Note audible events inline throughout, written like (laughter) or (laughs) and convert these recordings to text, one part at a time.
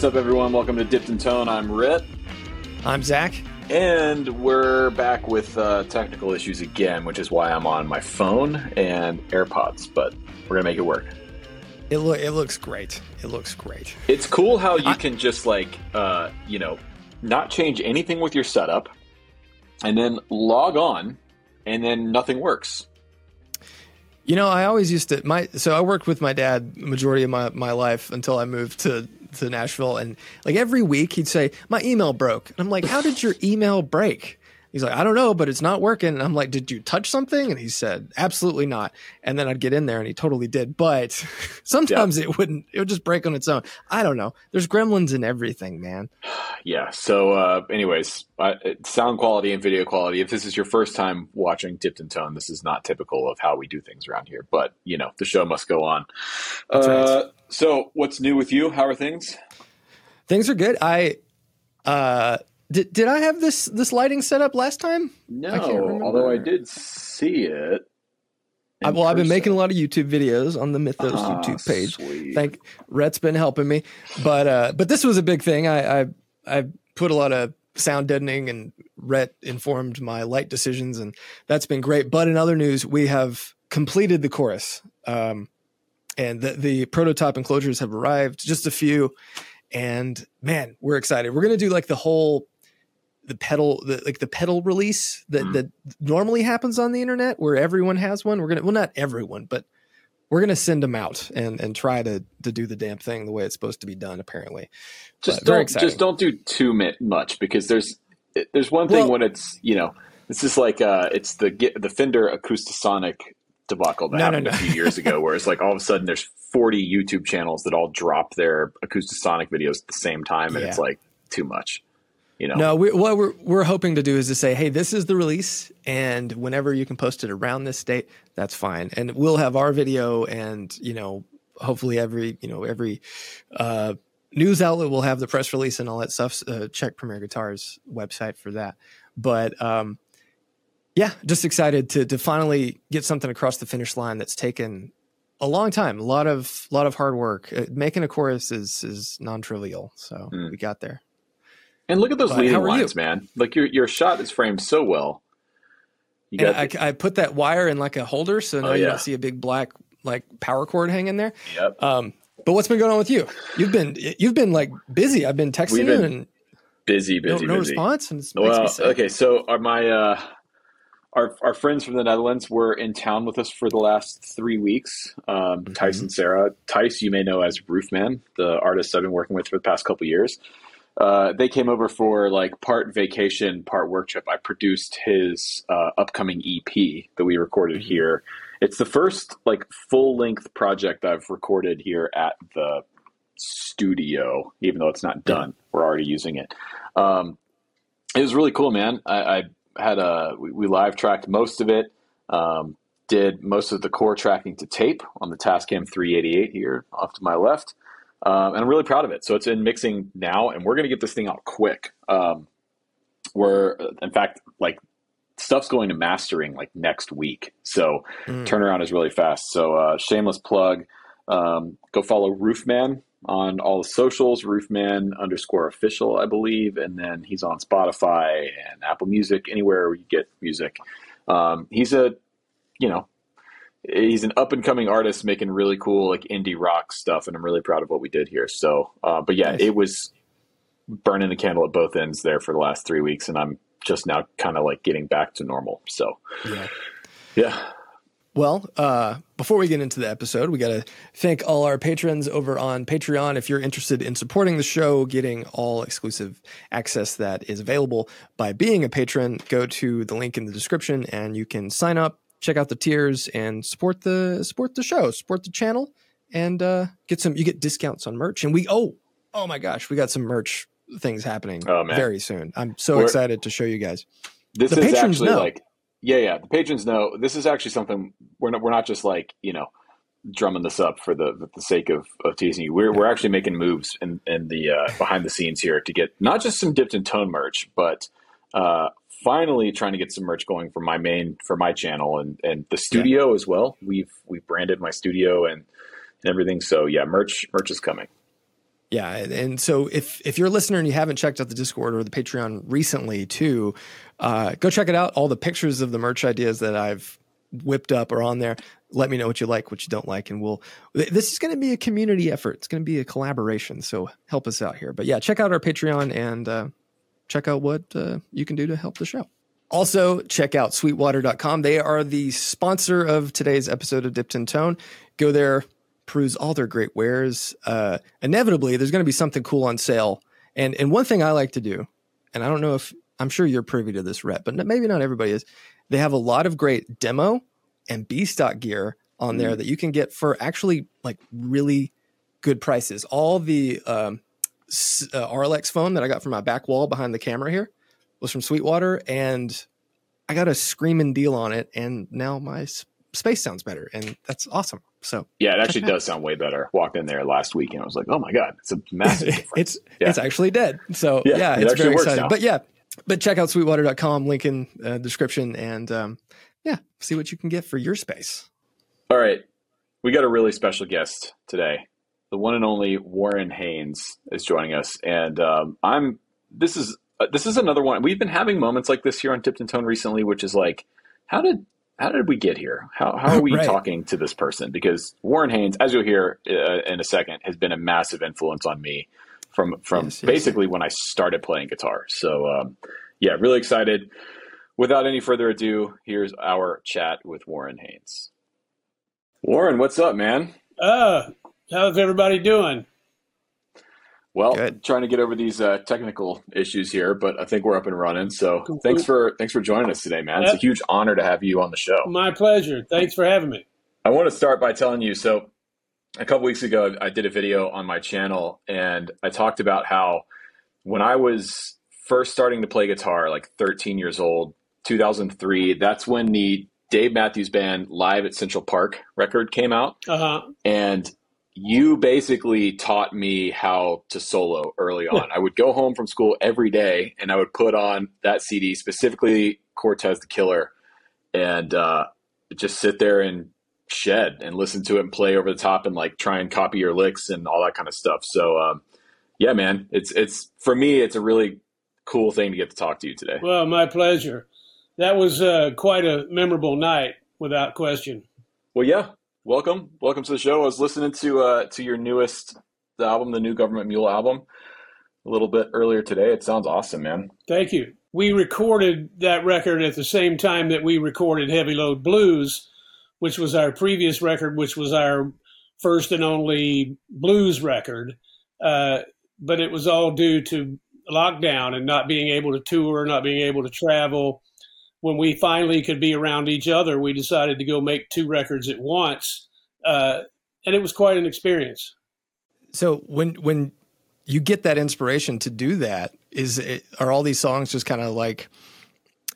What's up, everyone? Welcome to Dipped in Tone. I'm Rhett. I'm Zach. And we're back with uh, technical issues again, which is why I'm on my phone and AirPods, but we're going to make it work. It, lo- it looks great. It looks great. It's cool how you I- can just, like, uh, you know, not change anything with your setup and then log on and then nothing works. You know, I always used to my so I worked with my dad majority of my, my life until I moved to to Nashville and like every week he'd say, My email broke. And I'm like, How did your email break? He's like, I don't know, but it's not working. And I'm like, Did you touch something? And he said, Absolutely not. And then I'd get in there and he totally did. But (laughs) sometimes yeah. it wouldn't, it would just break on its own. I don't know. There's gremlins in everything, man. (sighs) Yeah. So, uh, anyways, uh, sound quality and video quality. If this is your first time watching Dipped in Tone, this is not typical of how we do things around here. But, you know, the show must go on. Uh, right. So, what's new with you? How are things? Things are good. I, uh, did, did I have this this lighting set up last time? No, although I did see it. I, well, person. I've been making a lot of YouTube videos on the Mythos ah, YouTube page. Sweet. Thank Rhett's been helping me, but uh, but this was a big thing. I I, I put a lot of sound deadening, and Rhett informed my light decisions, and that's been great. But in other news, we have completed the chorus, um, and the the prototype enclosures have arrived. Just a few, and man, we're excited. We're gonna do like the whole the pedal the, like the pedal release that mm. that normally happens on the internet where everyone has one we're gonna well not everyone but we're gonna send them out and and try to to do the damn thing the way it's supposed to be done apparently just don't just don't do too much because there's there's one thing well, when it's you know this is like uh it's the the fender acoustasonic debacle that no, happened no, no. a few years ago where it's like all of a sudden there's 40 youtube channels that all drop their acoustasonic videos at the same time and yeah. it's like too much you know. No, we, what we're we're hoping to do is to say, hey, this is the release, and whenever you can post it around this date, that's fine, and we'll have our video, and you know, hopefully every you know every uh, news outlet will have the press release and all that stuff. Uh, check Premier Guitars website for that, but um, yeah, just excited to to finally get something across the finish line that's taken a long time, a lot of lot of hard work. Uh, making a chorus is is non trivial, so mm. we got there. And look at those but leading lines, you? man. Like your your shot is framed so well. You got I, I, put that wire in like a holder, so now oh, you don't see a big black like power cord hanging there. Yep. Um, but what's been going on with you? You've been you've been like busy. I've been texting been you and busy, busy, no, no busy. response. And well, okay. So are my uh, our our friends from the Netherlands were in town with us for the last three weeks. Um, mm-hmm. Tyson, Sarah, Tice, you may know as Roofman, the artist I've been working with for the past couple years. Uh, they came over for like part vacation, part work trip. I produced his uh, upcoming EP that we recorded mm-hmm. here. It's the first like full length project I've recorded here at the studio, even though it's not done. We're already using it. Um, it was really cool, man. I, I had a we, we, live tracked most of it. Um, did most of the core tracking to tape on the Tascam 388 here off to my left. Um, and I'm really proud of it. So it's in mixing now, and we're going to get this thing out quick. Um, we're, in fact, like stuff's going to mastering like next week. So mm. turnaround is really fast. So uh, shameless plug. Um, go follow Roofman on all the socials, Roofman underscore official, I believe, and then he's on Spotify and Apple Music, anywhere you get music. Um, he's a, you know, he's an up and coming artist making really cool like indie rock stuff, and I'm really proud of what we did here. So, uh, but yeah, nice. it was burning the candle at both ends there for the last three weeks, and I'm just now kind of like getting back to normal. So, yeah, yeah. Well, uh, before we get into the episode, we got to thank all our patrons over on Patreon. If you're interested in supporting the show, getting all exclusive access that is available by being a patron, go to the link in the description and you can sign up check out the tiers and support the support the show, support the channel, and uh, get some. You get discounts on merch, and we oh oh my gosh, we got some merch things happening oh, very soon. I'm so We're, excited to show you guys. This the is actually know. like yeah yeah the patrons know this is actually something we're not we're not just like you know drumming this up for the the sake of, of teasing you. We're, we're actually making moves in, in the uh, behind the scenes here to get not just some dipped in tone merch, but uh, finally trying to get some merch going for my main for my channel and and the studio yeah. as well. We've we've branded my studio and, and everything. So yeah, merch merch is coming. Yeah, and so if if you're a listener and you haven't checked out the Discord or the Patreon recently too, uh, go check it out. All the pictures of the merch ideas that I've whipped up are on there. Let me know what you like, what you don't like, and we'll. This is going to be a community effort. It's going to be a collaboration. So help us out here. But yeah, check out our Patreon and uh, check out what uh, you can do to help the show. Also, check out sweetwater.com. They are the sponsor of today's episode of Dipped in Tone. Go there, peruse all their great wares. Uh, inevitably, there's going to be something cool on sale. And and one thing I like to do, and I don't know if I'm sure you're privy to this, Rhett, but maybe not everybody is. They have a lot of great demo and B stock gear on there mm. that you can get for actually like really good prices. All the um, uh, Auralex foam that I got from my back wall behind the camera here was from Sweetwater, and I got a screaming deal on it, and now my space sounds better, and that's awesome. So yeah, it actually does sound way better. Walked in there last week, and I was like, oh my god, it's a massive. (laughs) it's yeah. it's actually dead. So yeah, yeah it's it very exciting. Now. But yeah, but check out sweetwater.com, link in uh, description, and um, yeah, see what you can get for your space. All right, we got a really special guest today. The one and only Warren Haynes is joining us, and um, I'm. This is uh, this is another one. We've been having moments like this here on Dipped in Tone recently, which is like, how did how did we get here? How how are we (laughs) right. talking to this person? Because Warren Haynes, as you'll hear uh, in a second, has been a massive influence on me from from yes, yes, basically yes. when I started playing guitar. So um, yeah, really excited. Without any further ado, here's our chat with Warren Haynes. Warren, what's up, man? Uh, how's everybody doing? Well, Good. trying to get over these uh, technical issues here, but I think we're up and running. So cool. thanks for thanks for joining us today, man. It's a huge honor to have you on the show. My pleasure. Thanks for having me. I want to start by telling you. So a couple weeks ago, I did a video on my channel, and I talked about how when I was first starting to play guitar, like 13 years old, 2003, that's when the Dave Matthews Band live at Central Park record came out, uh-huh. and you basically taught me how to solo early on. I would go home from school every day and I would put on that CD, specifically Cortez the Killer, and uh, just sit there and shed and listen to it and play over the top and like try and copy your licks and all that kind of stuff. So, um, yeah, man, it's it's for me, it's a really cool thing to get to talk to you today. Well, my pleasure. That was uh, quite a memorable night, without question. Well, yeah, welcome, welcome to the show. I was listening to uh, to your newest album, the new Government Mule album, a little bit earlier today. It sounds awesome, man. Thank you. We recorded that record at the same time that we recorded Heavy Load Blues, which was our previous record, which was our first and only blues record. Uh, but it was all due to lockdown and not being able to tour, not being able to travel when we finally could be around each other, we decided to go make two records at once, uh, and it was quite an experience. So when when you get that inspiration to do that, is it, are all these songs just kind of like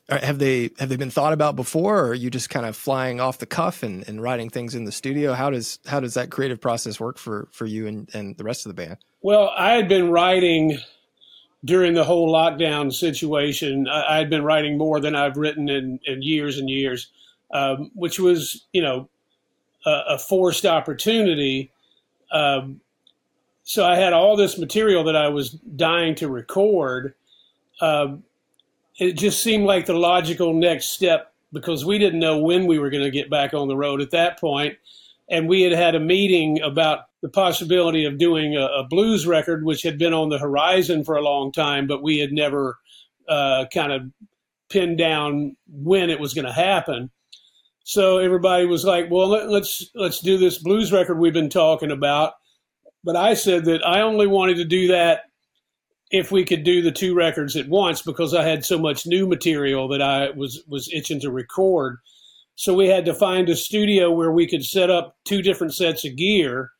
have they have they been thought about before, or are you just kind of flying off the cuff and, and writing things in the studio? How does how does that creative process work for for you and, and the rest of the band? Well, I had been writing during the whole lockdown situation, I, had been writing more than I've written in, in years and years, um, which was, you know, a, a forced opportunity. Um, so I had all this material that I was dying to record. Um, it just seemed like the logical next step because we didn't know when we were going to get back on the road at that point, and we had had a meeting about the possibility of doing a, a, blues record, which had been on the horizon for a long time, but we had never uh, kind of pinned down when it was going to happen. So everybody was like, "Well, let, let's let's do this blues record we've been talking about." But I said that I only wanted to do that if we could do the two records at once because I had so much new material that I was was itching to record. So we had to find a studio where we could set up two different sets of gear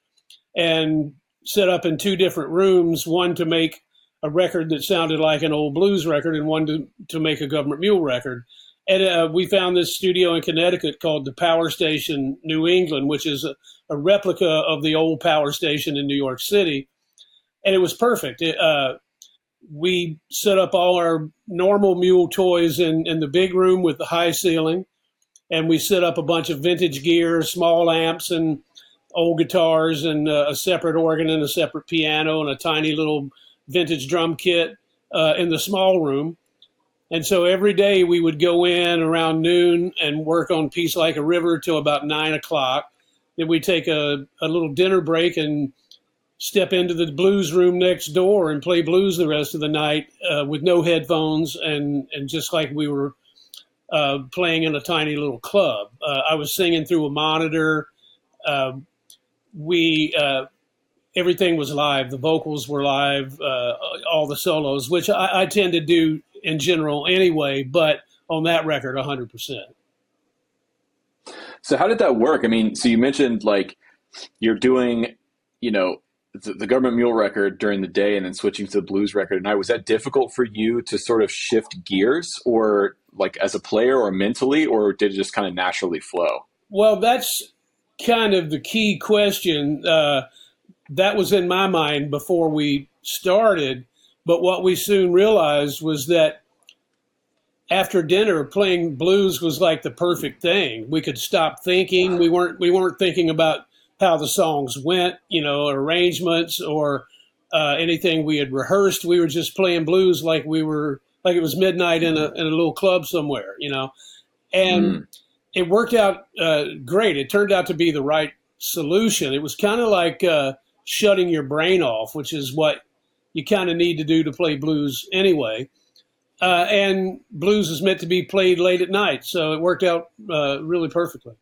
and set up in two different rooms, one to make a record that sounded like an old blues record and one to, to make a government mule record. And uh, we found this studio in Connecticut called the Power Station New England, which is a, a, replica of the old power station in New York City. And it was perfect. It, uh, we set up all our normal mule toys in, in the big room with the high ceiling. And we set up a bunch of vintage gear, small amps, and old guitars and uh, a separate organ and a separate piano and a tiny little vintage drum kit uh, in the small room. And so every day we would go in around noon and work on Peace Like a River till about nine o'clock. Then we take a, a little dinner break and step into the blues room next door and play blues the rest of the night uh, with no headphones and, and just like we were uh, playing in a tiny little club. Uh, I was singing through a monitor. Um, we uh, everything was live. The vocals were live, uh, all the solos, which I, I, tend to do in general anyway. But on that record, hundred percent. So how did that work? I mean, so you mentioned like you're doing, you know, the, the, government mule record during the day and then switching to the blues record at night. Was that difficult for you to sort of shift gears, or like as a player, or mentally, or did it just kind of naturally flow? Well, that's kind of the key question uh, that was in my mind before we started. But what we soon realized was that after dinner, playing blues was like the perfect thing. We could stop thinking. We weren't we weren't thinking about how the songs went, you know, arrangements or uh, anything we had rehearsed. We were just playing blues like we were like it was midnight in a in a little club somewhere, you know, and. Mm it worked out uh, great. It turned out to be the right solution. It was kind of like uh, shutting your brain off, which is what you kind of need to do to play blues anyway. Uh, and blues is meant to be played late at night, so it worked out uh, really perfectly.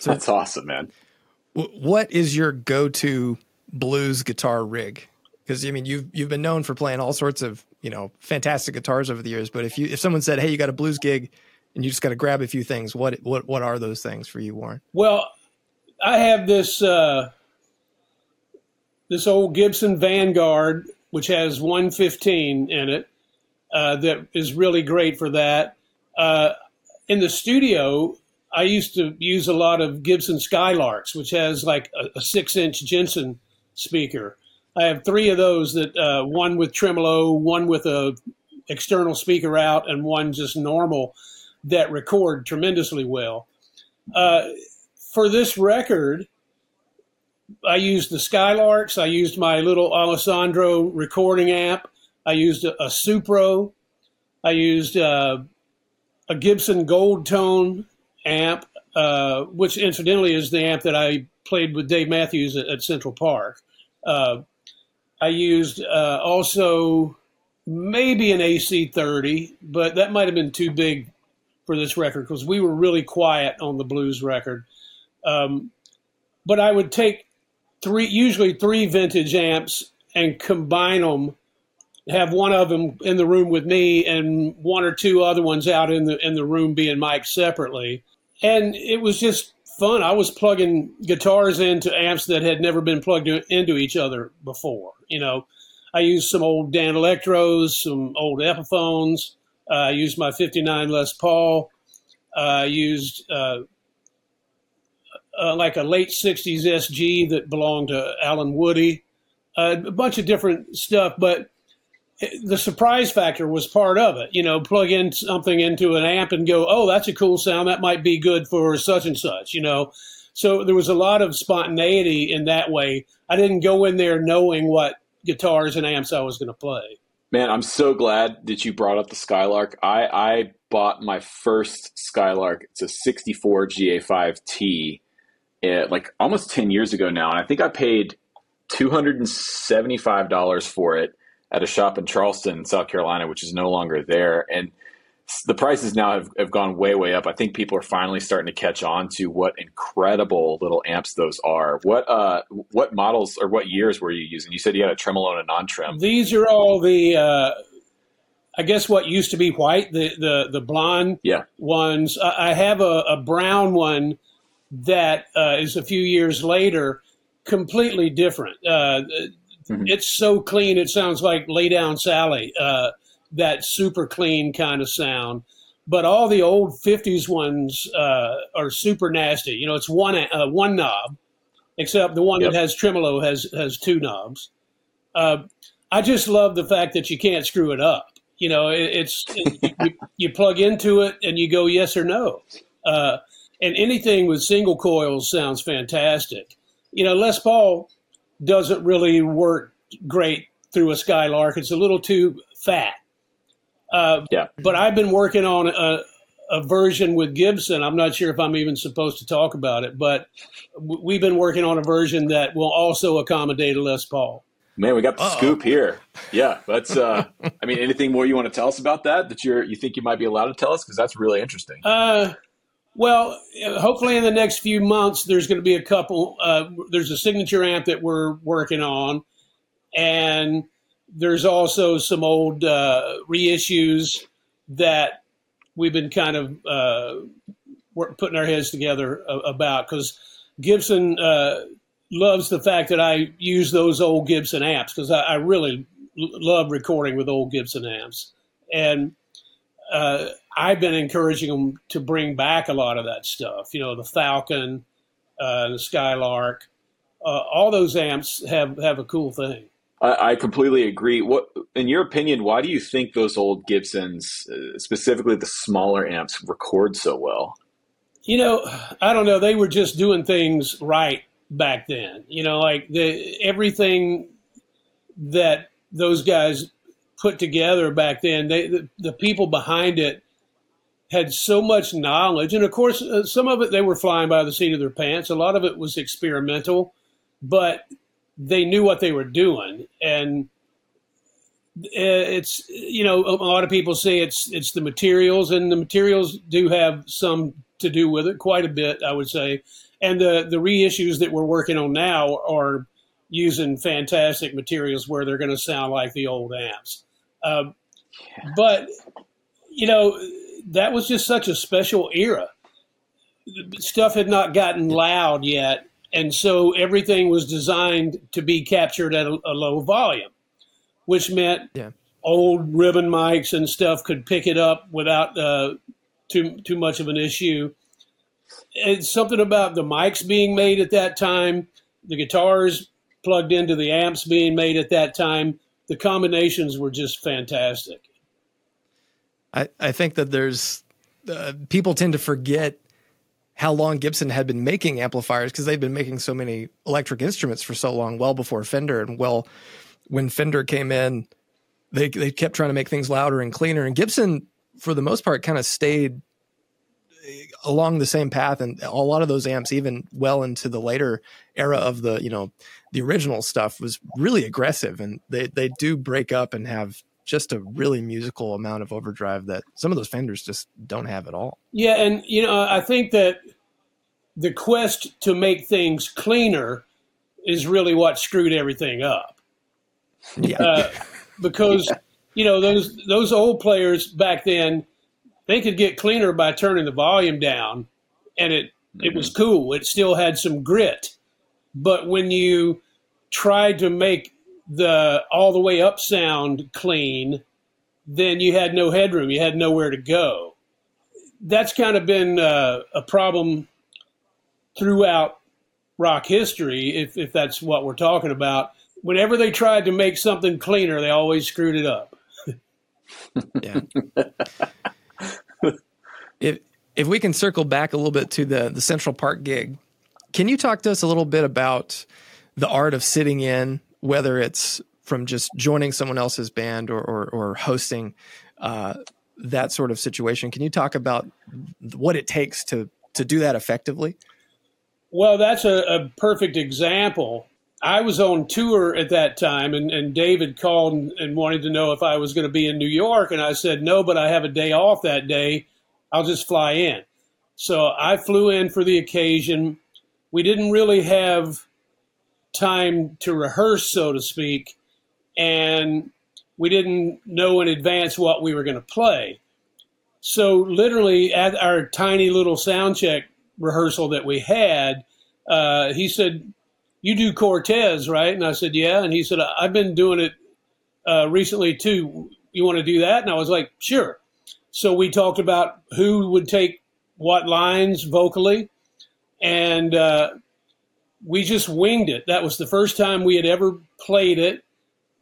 So That's awesome, man. What is your go-to blues guitar rig? Because I mean, you've you've been known for playing all sorts of you know fantastic guitars over the years. But if you if someone said, "Hey, you got a blues gig," and you just got to grab a few things. What what what are those things for you, Warren? Well, I have this uh, this old Gibson Vanguard, which has 115 in it, uh, that is really great for that. Uh, in the studio, I used to use a lot of Gibson Skylarks, which has like a, a six inch Jensen speaker. I have three of those that uh, one with tremolo, one with a external speaker out, and one just normal that record tremendously well. Uh, for this record, I used the Skylarks. I used my little Alessandro recording amp. I used a, a Supro. I used uh, a Gibson Gold Tone amp, uh, which incidentally is the amp that I played with Dave Matthews at, at Central Park. Uh, I used uh, also maybe an AC30, but that might have been too big for this record because we were really quiet on the blues record. Um, but I would take three, usually three vintage amps, and combine them. Have one of them in the room with me, and one or two other ones out in the in the room being mic'd separately. And it was just fun. I was plugging guitars into amps that had never been plugged into each other before. You know, I used some old Danelectros, some old Epiphones, uh, I used my 59 Les Paul. Uh, I used uh, like a late 60s SG that belonged to Allen Woody, a bunch of different stuff. But the surprise factor was part of it. You know, plug in something into an amp and go, oh, that's a cool sound. That might be good for such and such, you know. So there was a lot of spontaneity in that way. I didn't go in there knowing what guitars and amps I was going to play. Man, I'm so glad that you brought up the Skylark. I, I bought my first Skylark. It's a 64 GA5T, it, eh, like almost 10 years ago now. And I think I paid $275 for it at a shop in Charleston, South Carolina, which is no longer there. And the prices now have, have gone way way up. I think people are finally starting to catch on to what incredible little amps those are. What uh what models or what years were you using? You said you had a tremolo and a non-trem. These are all the uh I guess what used to be white, the the the blonde yeah. ones. I have a, a brown one that uh, is a few years later, completely different. Uh, mm-hmm. It's so clean, it sounds like Lay Down Sally. Uh, that super clean kind of sound. But all the old '50s ones uh, are super nasty. You know, it's one uh, one knob, except the one yep. that has tremolo has has two knobs. Uh, I just love the fact that you can't screw it up. You know, it, it's it, you, you, plug into it and you go yes or no. Uh, and anything with single coils sounds fantastic. you know, Les Paul doesn't really work great through a Skylark. It's a little too fat. Uh, yeah. But I've been working on a, a version with Gibson. I'm not sure if I'm even supposed to talk about it, but we've been working on a version that will also accommodate a Les Paul. Man, we got the Uh-oh. scoop here. Yeah, that's. Uh, I mean, anything more you want to tell us about that? That you're you think you might be allowed to tell us because that's really interesting. Uh, well, hopefully in the next few months, there's going to be a couple. Uh, there's a signature amp that we're working on, and there's also some old uh, reissues that we've been kind of uh, putting our heads together about because Gibson uh, loves the fact that I use those old Gibson amps because I, I, really love recording with old Gibson amps, and uh, I've been encouraging them to bring back a lot of that stuff. You know, the Falcon, uh, the Skylark, uh, all those amps have have a cool thing. I, I, completely agree. What, in your opinion, why do you think those old Gibsons, uh, specifically the smaller amps, record so well? You know, I don't know. They were just doing things right back then. You know, like the everything that those guys put together back then. They the, the people behind it had so much knowledge, and of course, uh, some of it they were flying by the seat of their pants. A lot of it was experimental, but they knew what they were doing, and uh, it's you know a lot of people say it's it's the materials, and the materials do have some to do with it, quite a bit, I would say. And the the reissues that we're working on now are using fantastic materials where they're going to sound like the old amps. Uh, but you know that was just such a special era. Stuff had not gotten loud yet, and so everything was designed to be captured at a, a low volume, which meant yeah. old ribbon mics and stuff could pick it up without uh, too too much of an issue. It's something about the mics being made at that time, the guitars plugged into the amps being made at that time. The combinations were just fantastic. I, I think that there's uh, people tend to forget how long Gibson had been making amplifiers because they'd been making so many electric instruments for so long, well before Fender. And well, when Fender came in, they they kept trying to make things louder and cleaner. And Gibson, for the most part, kind of stayed eh, along the same path. And a lot of those amps, even well into the later era of the you know the original stuff, was really aggressive. And they they do break up and have just a really musical amount of overdrive that some of those Fenders just don't have at all. Yeah, and you know, I think that the quest to make things cleaner is really what screwed everything up. Yeah, uh, because (laughs) you know those those old players back then, they could get cleaner by turning the volume down, and it mm-hmm. it was mm-hmm. cool. It still had some grit, but when you tried to make the all the way up sound clean, then you had no headroom. You had nowhere to go. That's kind of been uh, a problem throughout rock history, if, if that's what we're talking about. Whenever they tried to make something cleaner, they always screwed it up. (laughs) yeah. if if we can circle back a little bit to the the Central Park gig, can you talk to us a little bit about the art of sitting in whether it's from just joining someone else's band or or, or hosting uh, that sort of situation. Can you talk about what it takes to to do that effectively? Well, that's a, a perfect example. I was on tour at that time, and, and David called and, and wanted to know if I was going to be in New York, and I said no, but I have a day off that day. I'll just fly in. So I flew in for the occasion. We didn't really have time to rehearse, so to speak, and we didn't know in advance what we were going to play. So, literally, at our tiny little sound check rehearsal that we had, uh, he said, You do Cortez, right? And I said, Yeah. And he said, I've been doing it uh, recently too. You want to do that? And I was like, Sure. So, we talked about who would take what lines vocally. And uh, we just winged it. That was the first time we had ever played it.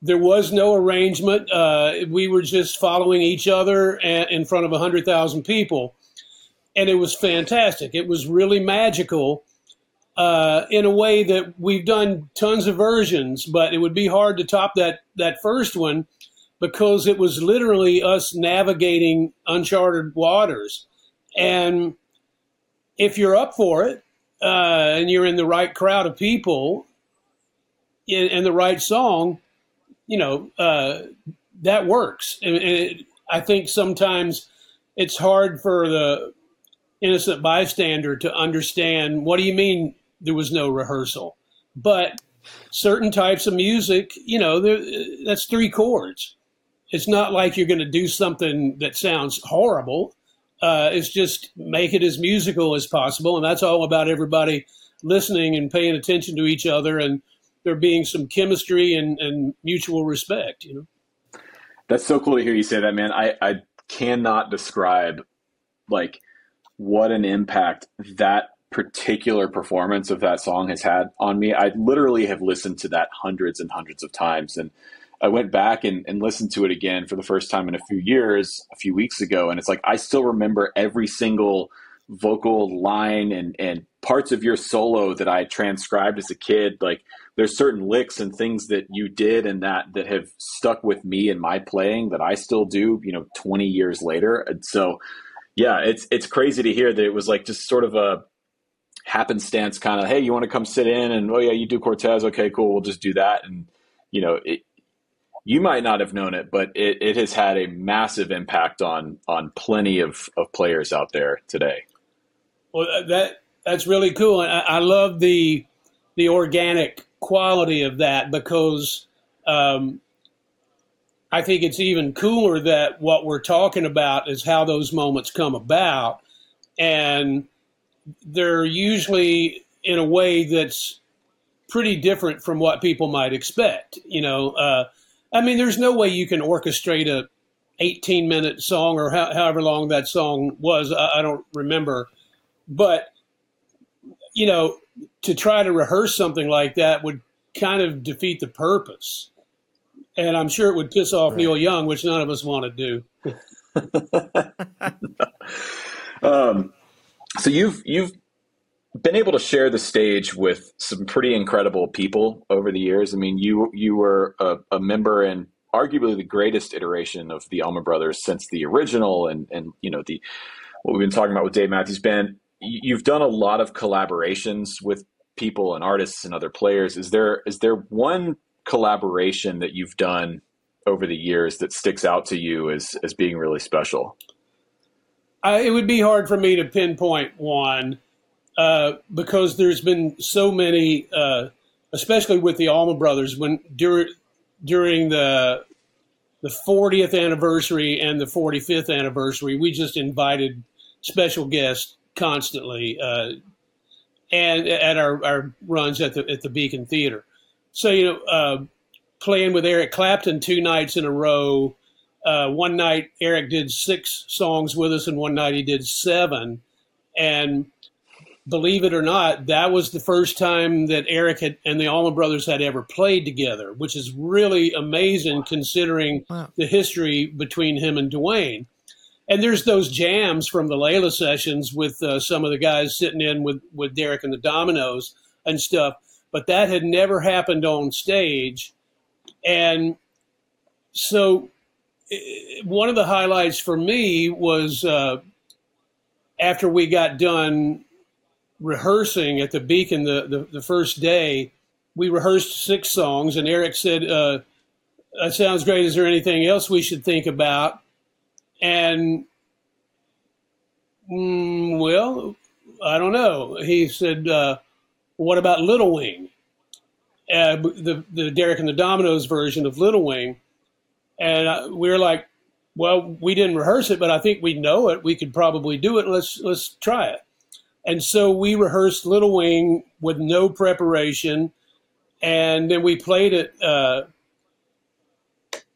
There was no arrangement. Uh, we were just following each other in front of 100,000 people. And it was fantastic. It was really magical. uh, in a way that we've done tons of versions, but it would be hard to top that that first one because it was literally us navigating uncharted waters. And if you're up for it uh, and you're in the right crowd of people and the right song, you know, uh, that works. And, it, I think sometimes it's hard for the innocent bystander to understand what do you mean there was no rehearsal? But certain types of music, you know, that's three chords. It's not like you're going to do something that sounds horrible. Uh, it's just make it as musical as possible, and that's all about everybody listening and paying attention to each other, and there being some chemistry and, and mutual respect. You know, that's so cool to hear you say that, man. I I cannot describe like what an impact that particular performance of that song has had on me. I literally have listened to that hundreds and hundreds of times. And I went back and, and listened to it again for the first time in a few years, a few weeks ago. And it's like, I still remember every single vocal line and, and parts of your solo that I transcribed as a kid. Like there's certain licks and things that you did and that, that have stuck with me in my playing that I still do, you know, 20 years later. And so, yeah, it's, it's crazy to hear that it was like just sort of a, happenstance kind of, hey, you want to come sit in? And oh yeah, you do Cortez. Okay, cool. We'll just do that. And you know, it, you might not have known it, but it, it has had a massive impact on on plenty of, of players out there today. Well, that that's really cool, and I, I love the the organic quality of that because um, I think it's even cooler that what we're talking about is how those moments come about, and they're usually in a way that's pretty different from what people might expect. You know, uh, I mean, there's no way you can orchestrate a 18 minute song or ho- however long that song was. I, I don't remember, but you know, to try to rehearse something like that would kind of defeat the purpose. And I'm sure it would piss off right. Neil Young, which none of us want to do. (laughs) um, so you've you've been able to share the stage with some pretty incredible people over the years. I mean, you you were a, a member in arguably the greatest iteration of the Allman Brothers since the original, and and you know the what we've been talking about with Dave Matthews Band. You've done a lot of collaborations with people and artists and other players. Is there is there one collaboration that you've done over the years that sticks out to you as as being really special? I, it would be hard for me to pinpoint one uh, because there's been so many, uh, especially with the Allman Brothers, when during during the the 40th anniversary and the 45th anniversary, we just invited special guests constantly, uh, and at our, our runs at the at the Beacon Theater. So you know, uh, playing with Eric Clapton two nights in a row uh, one night Eric did six songs with us, and one night he did seven. And believe it or not, that was the first time that Eric had, and the Allman Brothers had ever played together, which is really amazing considering wow. the history between him and Duane. And there's those jams from the Layla sessions with uh, some of the guys sitting in with, with Derek and the Dominos and stuff, but that had never happened on stage. And so one of the highlights for me was uh, after we got done rehearsing at the Beacon the, the, the, first day, we rehearsed six songs, and Eric said, uh, That sounds great. Is there anything else we should think about? And, mm, well, I don't know. He said, uh, What about Little Wing? Uh, the, the Derek and the Dominos version of Little Wing and uh, we were like, well, we didn't rehearse it, but I think we know it. We could probably do it. Let's let's try it. And so we rehearsed Little Wing with no preparation, and then we played it. Uh,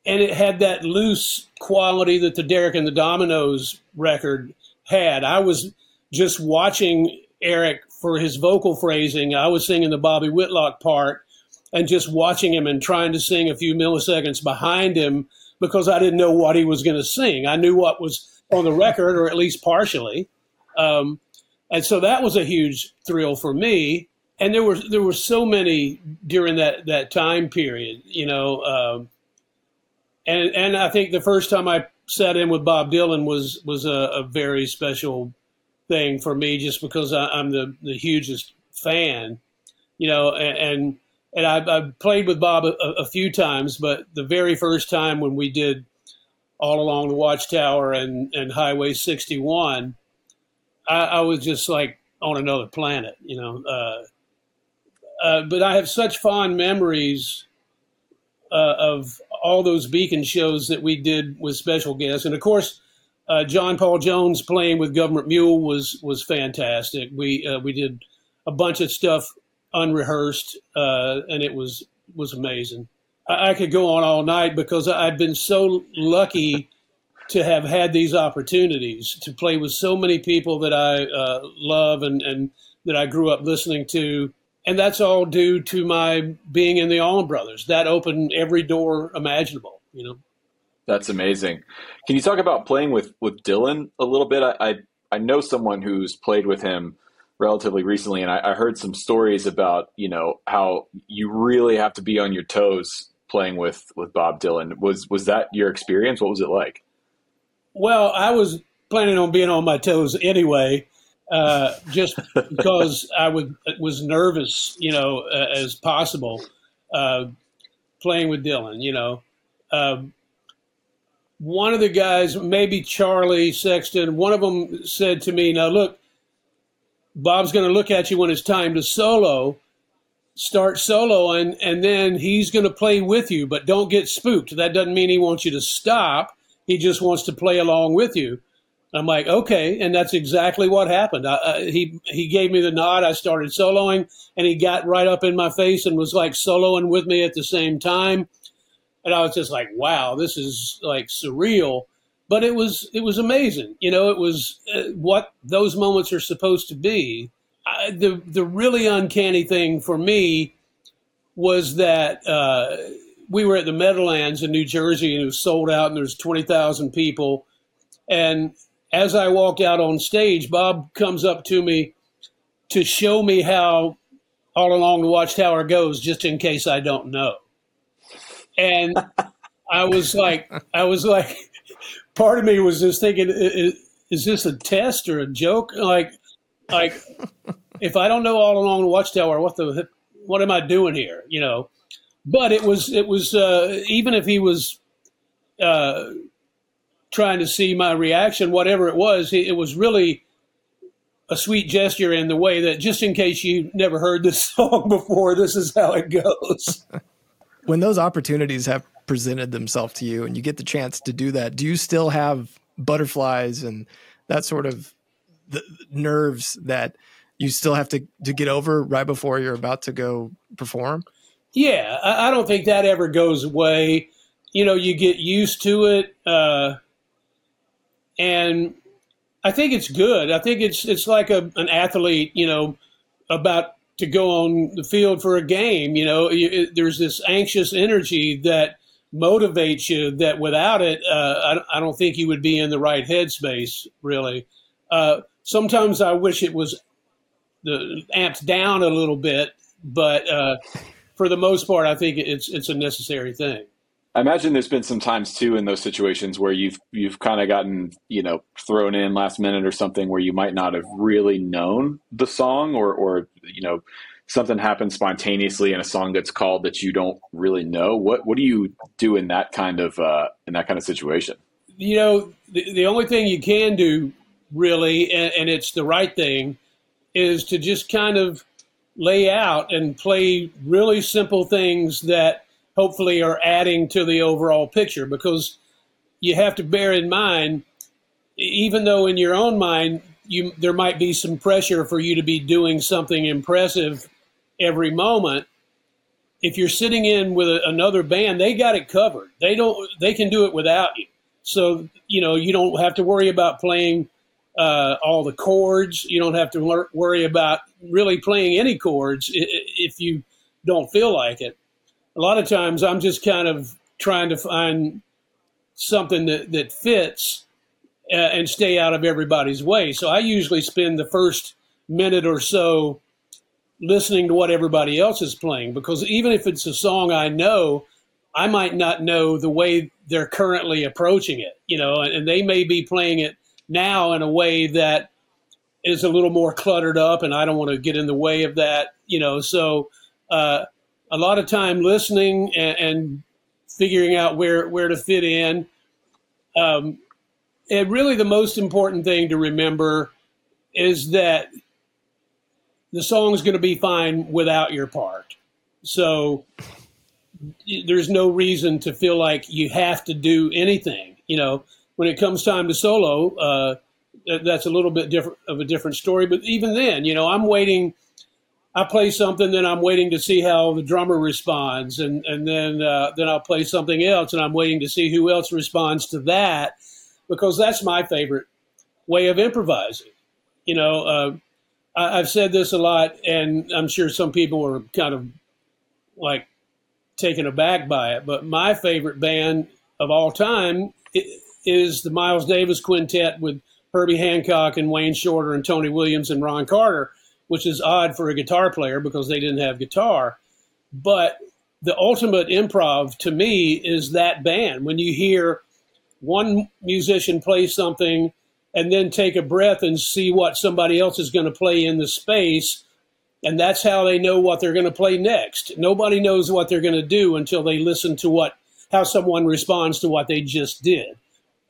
and it had that loose quality that the Derek and the Dominos record had. I was just watching Eric for his vocal phrasing. I was singing the Bobby Whitlock part, and just watching him and trying to sing a few milliseconds behind him because I didn't know what he was going to sing. I knew what was on the record, or at least partially. Um, and so that was a huge thrill for me. and there were there were so many during that that time period, you know. Um, and and I think the first time I sat in with Bob Dylan was was a, a very special thing for me, just because I, am the the hugest fan, you know. And and, and I, I played with Bob a, a, few times, but the very first time when we did all along the Watchtower and and Highway 61, I, I was just like on another planet, you know. Uh, uh, but I have such fond memories uh, of all those Beacon shows that we did with special guests, and of course, uh, John Paul Jones playing with Government Mule was was fantastic. We uh, we did a bunch of stuff unrehearsed, uh, and it was was amazing. I, I, could go on all night because I've been so lucky to have had these opportunities to play with so many people that I uh, love and, and that I grew up listening to and that's all due to my being in the Allman Brothers. That opened every door imaginable. You know. That's amazing. Can you talk about playing with with Dylan a little bit? I I, I know someone who's played with him relatively recently, and I, I heard some stories about you know how you really have to be on your toes playing with with Bob Dylan. Was was that your experience? What was it like? Well, I was planning on being on my toes anyway uh, just because I would was nervous, you know, uh, as possible, uh, playing with Dylan. You know, um, one of the guys, maybe Charlie Sexton, one of them said to me, "Now look, Bob's going to look at you when it's time to solo." Start soloing, and then he's going to play with you, but don't get spooked. That doesn't mean he wants you to stop. He just wants to play along with you. I'm like, okay, and that's exactly what happened. I, I, he he gave me the nod. I started soloing, and he got right up in my face and was like soloing with me at the same time. And I was just like, wow, this is like surreal, but it was it was amazing. You know, it was uh, what those moments are supposed to be. I, the the really uncanny thing for me was that uh, we were at the Meadowlands in New Jersey, and it was sold out, and there's twenty thousand people, and as I walked out on stage, Bob comes up to me to show me how all along the watchtower goes, just in case I don't know. And I was like, I was like, part of me was just thinking, is, is this a test or a joke? Like, like if I don't know all along the watchtower, what the what am I doing here? You know. But it was it was uh, even if he was uh, trying to see my reaction, whatever it was, it was really a sweet gesture in the way that just in case you never heard this (laughs) song before, this is how it goes. (laughs) when those opportunities have presented themselves to you and you get the chance to do that, do you still have butterflies and that sort of nerves that you still have to, to get over right before you're about to go perform? Yeah, I, I don't think that ever goes away. You know, you get used to it. Uh, and I think it's good. I think it's it's like a, an athlete, you know, about to go on the field for a game. You know, it, there's this anxious energy that motivates you. That without it, uh, I, I, don't think you would be in the right headspace. Really, uh, sometimes I wish it was the amped down a little bit, but uh, for the most part, I think it's it's a necessary thing. I imagine there's been some times too in those situations where you've you've kind of gotten you know thrown in last minute or something where you might not have really known the song or or you know something happens spontaneously and a song gets called that you don't really know. What what do you do in that kind of uh, in that kind of situation? You know, the, the only thing you can do really, and, and it's the right thing, is to just kind of lay out and play really simple things that hopefully are adding to the overall picture because you have to bear in mind, even though in your own mind you there might be some pressure for you to be doing something impressive every moment. If you're sitting in with a, another band, they got it covered. They don't. They can do it without you. So you know you don't have to worry about playing uh, all the chords. You don't have to worry about really playing any chords if you don't feel like it a lot of times I'm just kind of trying to find something that, that fits uh, and stay out of everybody's way. So I usually spend the first minute or so listening to what everybody else is playing because even if it's a song I know, I might not know the way they're currently approaching it, you know, and, and they may be playing it now in a way that is a little more cluttered up, and I don't want to get in the way of that, you know. So uh, a lot of time listening and, and, figuring out where where to fit in. Um, and really, the most important thing to remember is that the song is going to be fine without your part. So there's no reason to feel like you have to do anything. You know, when it comes time to solo, uh, that's a little bit different of a different story. But even then, you know, I'm waiting. I play something, then I'm waiting to see how the drummer responds, and and then uh, then I'll play something else, and I'm waiting to see who else responds to that, because that's my favorite way of improvising. You know, uh, I, have said this a lot, and I'm sure some people are kind of like taken aback by it. But my favorite band of all time is the Miles Davis Quintet with Herbie Hancock and Wayne Shorter and Tony Williams and Ron Carter, which is odd for a guitar player because they didn't have guitar. But the ultimate improv to me is that band. When you hear one musician play something and then take a breath and see what somebody else is going to play in the space. And that's how they know what they're going to play next. Nobody knows what they're going to do until they listen to what how someone responds to what they just did.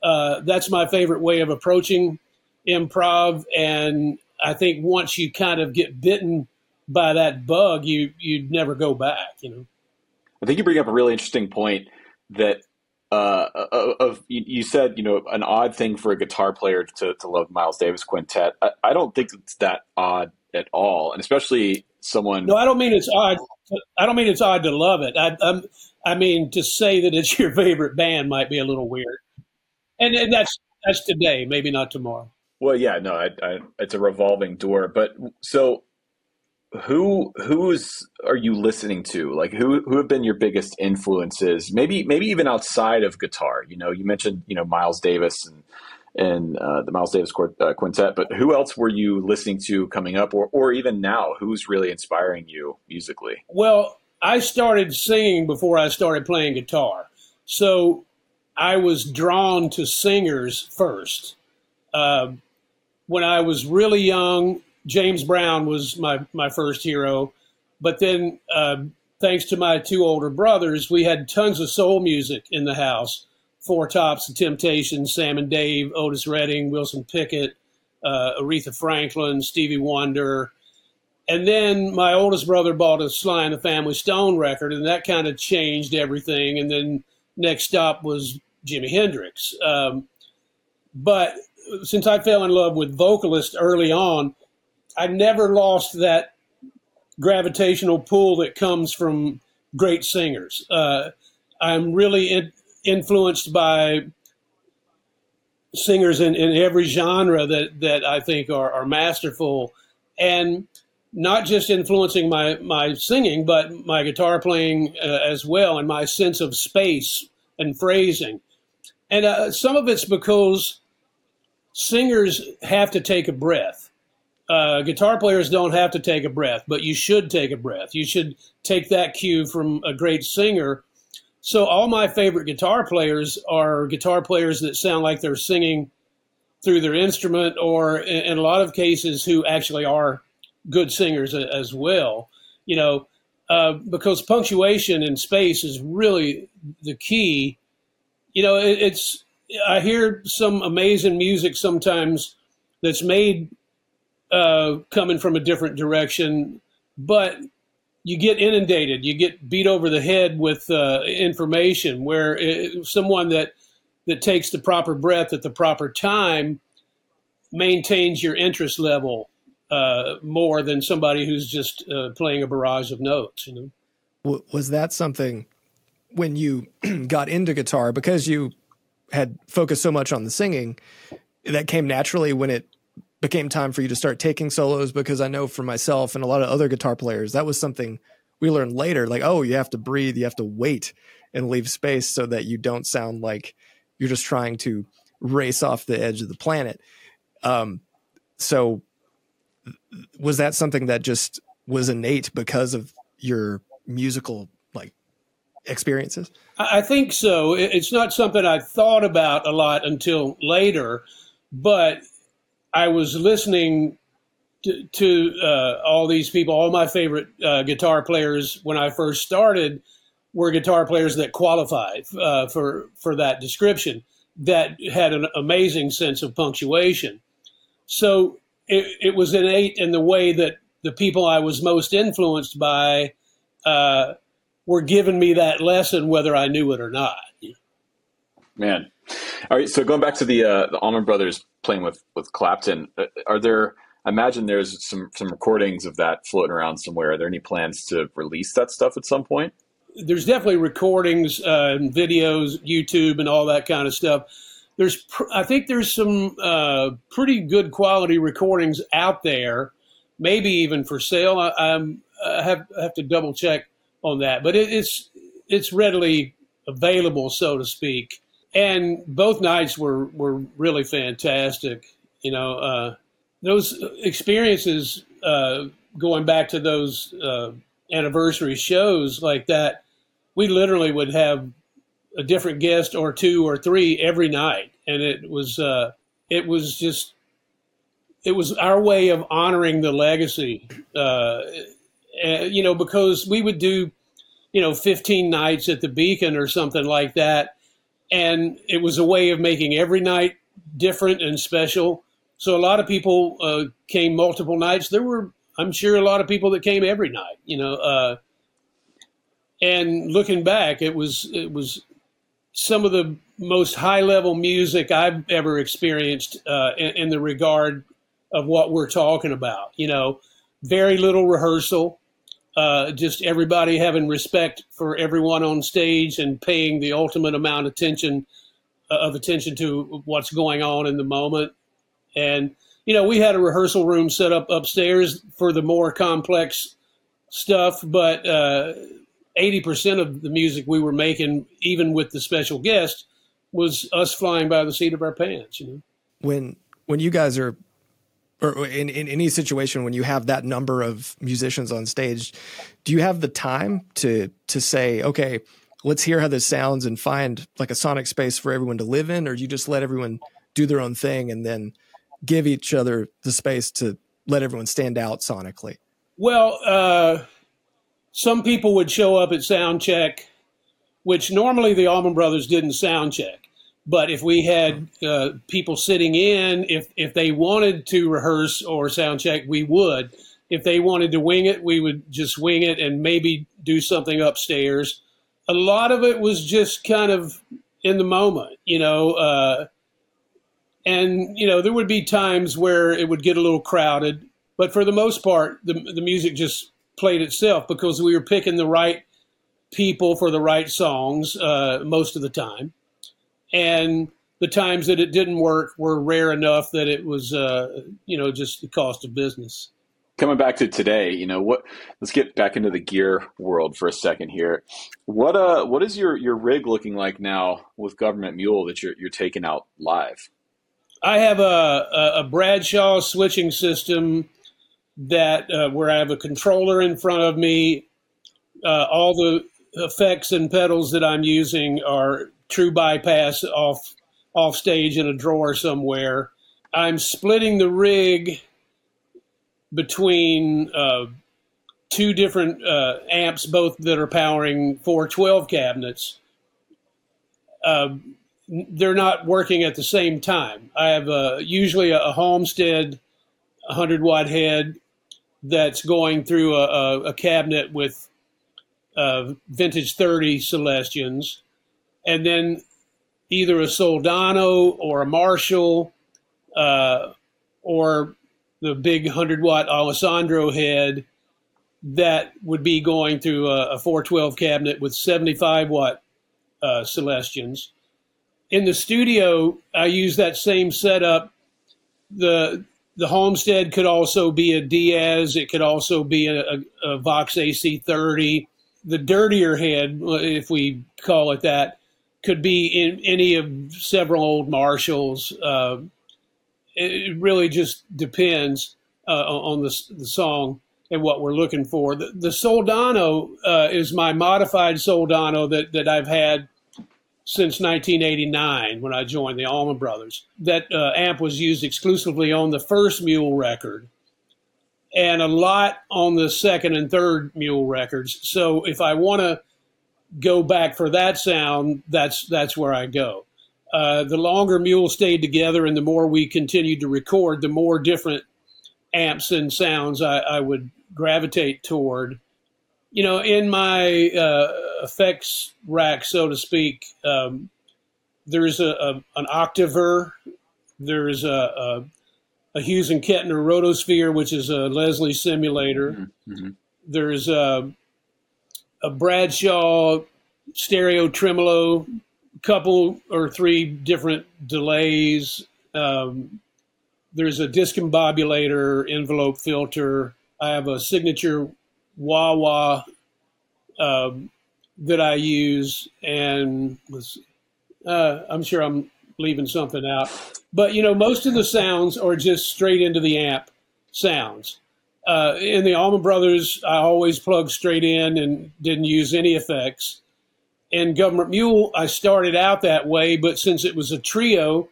Uh, that's my favorite way of approaching improv. And I think once you kind of get bitten by that bug, you you never go back. You know. I think you bring up a really interesting point that uh, of you said you know an odd thing for a guitar player to, to love Miles Davis quintet. I, I, don't think it's that odd at all, and especially someone. No, I don't mean it's odd. I don't mean it's odd to love it. I, I'm, I mean to say that it's (laughs) your favorite band might be a little weird, and, and that's that's today, maybe not tomorrow. Well, yeah, no, I, I, it's a revolving door. But so who who's are you listening to? Like who who have been your biggest influences? Maybe maybe even outside of guitar. You know you mentioned you know miles davis and and uh, the miles davis uh, quintet but who else were you listening to coming up? Or, or even now who's really inspiring you musically? Well i started singing before i started playing guitar. So i was drawn to singers first uh, when i was really young James Brown was my my first hero, but then uh, thanks to my two older brothers, we had tons of soul music in the house. Four Tops, The Temptations, Sam and Dave, Otis Redding, Wilson Pickett, uh, Aretha Franklin, Stevie Wonder. And then my oldest brother bought a Sly and the Family Stone record, and that kind of changed everything. And then next stop was Jimi Hendrix. Um, but since I fell in love with vocalists early on, I never lost that gravitational pull that comes from great singers. Uh, I'm really in, influenced by singers in, in every genre that, that I think are, are masterful and not just influencing my, my singing, but my guitar playing uh, as well and my sense of space and phrasing. And uh, some of it's because singers have to take a breath uh, guitar players don't have to take a breath, but you should take a breath. You should take that cue from a great singer. So all my favorite guitar players are guitar players that sound like they're singing through their instrument, or in, a lot of cases, who actually are good singers as well. You know, uh, because punctuation in space is really the key. You know, it, it's I hear some amazing music sometimes that's made uh, coming from a different direction, but you get inundated, you get beat over the head with uh, information. Where it, someone that that takes the proper breath at the proper time maintains your interest level uh, more than somebody who's just uh, playing a barrage of notes. You know, was that something when you (clears throat) got into guitar because you had focused so much on the singing that came naturally when it became time for you to start taking solos because I know for myself and a lot of other guitar players, that was something we learned later. Like, oh, you have to breathe, you have to wait and leave space so that you don't sound like you're just trying to race off the edge of the planet. Um, so was that something that just was innate because of your musical experiences? I think so. It's not something I thought about a lot until later, but I was listening to, to uh, all these people. All my favorite uh, guitar players when I first started were guitar players that qualified uh, for for that description. That had an amazing sense of punctuation. So it, it was innate in the way that the people I was most influenced by uh, were giving me that lesson, whether I knew it or not. Man, all right. So going back to the uh, the Allman Brothers playing with with Clapton, uh, are there? I imagine there's some some recordings of that floating around somewhere. Are there any plans to release that stuff at some point? There's definitely recordings uh, and videos, YouTube, and all that kind of stuff. There's, pr- I think there's some uh, pretty good quality recordings out there maybe even for sale. I, I'm, I have I have to double check on that, but it, it's it's readily available, so to speak. And both nights were were really fantastic. You know, uh, those experiences uh, going back to those uh, anniversary shows like that, we literally would have a different guest or two or three every night, and it was uh, it was just it was our way of honoring the legacy. Uh, you know, because we would do, you know, 15 nights at the Beacon or something like that. And it was a way of making every night different and special. So a lot of people uh, came multiple nights. There were, I'm sure, a lot of people that came every night. You know, uh, and looking back, it was it was some of the most high level music I've ever experienced uh, in, in, the regard of what we're talking about. You know, very little rehearsal, uh, just everybody having respect for everyone on stage and paying the ultimate amount of attention uh, of attention to what's going on in the moment. And you know, we had a rehearsal room set up upstairs for the more complex stuff, but uh, eighty percent of the music we were making, even with the special guest, was us flying by the seat of our pants. You know, when when you guys are or in, in any situation when you have that number of musicians on stage, do you have the time to to say, okay, let's hear how this sounds and find like a sonic space for everyone to live in, or do you just let everyone do their own thing and then give each other the space to let everyone stand out sonically? Well, uh, some people would show up at sound check, which normally the Allman Brothers didn't sound check. But if we had uh, people sitting in, if if they wanted to rehearse or sound check, we would. If they wanted to wing it, we would just wing it and maybe do something upstairs. A lot of it was just kind of in the moment, you know. Uh, and you know, there would be times where it would get a little crowded, but for the most part, the the music just played itself because we were picking the right people for the right songs uh, most of the time and the times that it didn't work were rare enough that it was, uh, you know, just the cost of business. Coming back to today, you know what? Let's get back into the gear world for a second here. What uh, what is your your rig looking like now with Government Mule that you're you're taking out live? I have a a, Bradshaw switching system that uh, where I have a controller in front of me. Uh, all the effects and pedals that I'm using are true bypass off off stage in a drawer somewhere. I'm splitting the rig between uh, two different uh, amps, both that are powering 412 cabinets. Uh, they're not working at the same time. I have a, usually a, Homestead 100 watt head that's going through a, a, cabinet with uh, vintage 30 Celestions and then either a Soldano or a Marshall uh, or the big 100 watt Alessandro head that would be going through a, a 412 cabinet with 75 watt uh, Celestions. In the studio, I use that same setup. The the Homestead could also be a Diaz. It could also be a, a, a Vox AC30. The dirtier head, if we call it that, could be in any of several old Marshalls. Uh, it really just depends uh, on the, the song. and what we're looking for. The, the Soldano uh, is my modified Soldano that, that I've had since 1989 when I joined the Allman Brothers. That uh, amp was used exclusively on the first Mule record and a lot on the second and third Mule records. So if I want to go back for that sound, that's that's where I go. Uh, the longer Mule stayed together and the more we continued to record, the more different amps and sounds I, I would gravitate toward. You know, in my uh, effects rack, so to speak, um, there's a, a, an Octaver, there's a, a, a Hughes and Kettner Rotosphere, which is a Leslie simulator. Mm-hmm. mm-hmm. There's a, a Bradshaw stereo tremolo, couple or three different delays. Um, there's a discombobulator envelope filter. I have a signature wah wah um, that I use, and uh, I'm sure I'm leaving something out. But you know, most of the sounds are just straight into the amp sounds. Uh, in the Allman Brothers, I always plugged straight in and didn't use any effects. In Government Mule, I started out that way, but since it was a trio,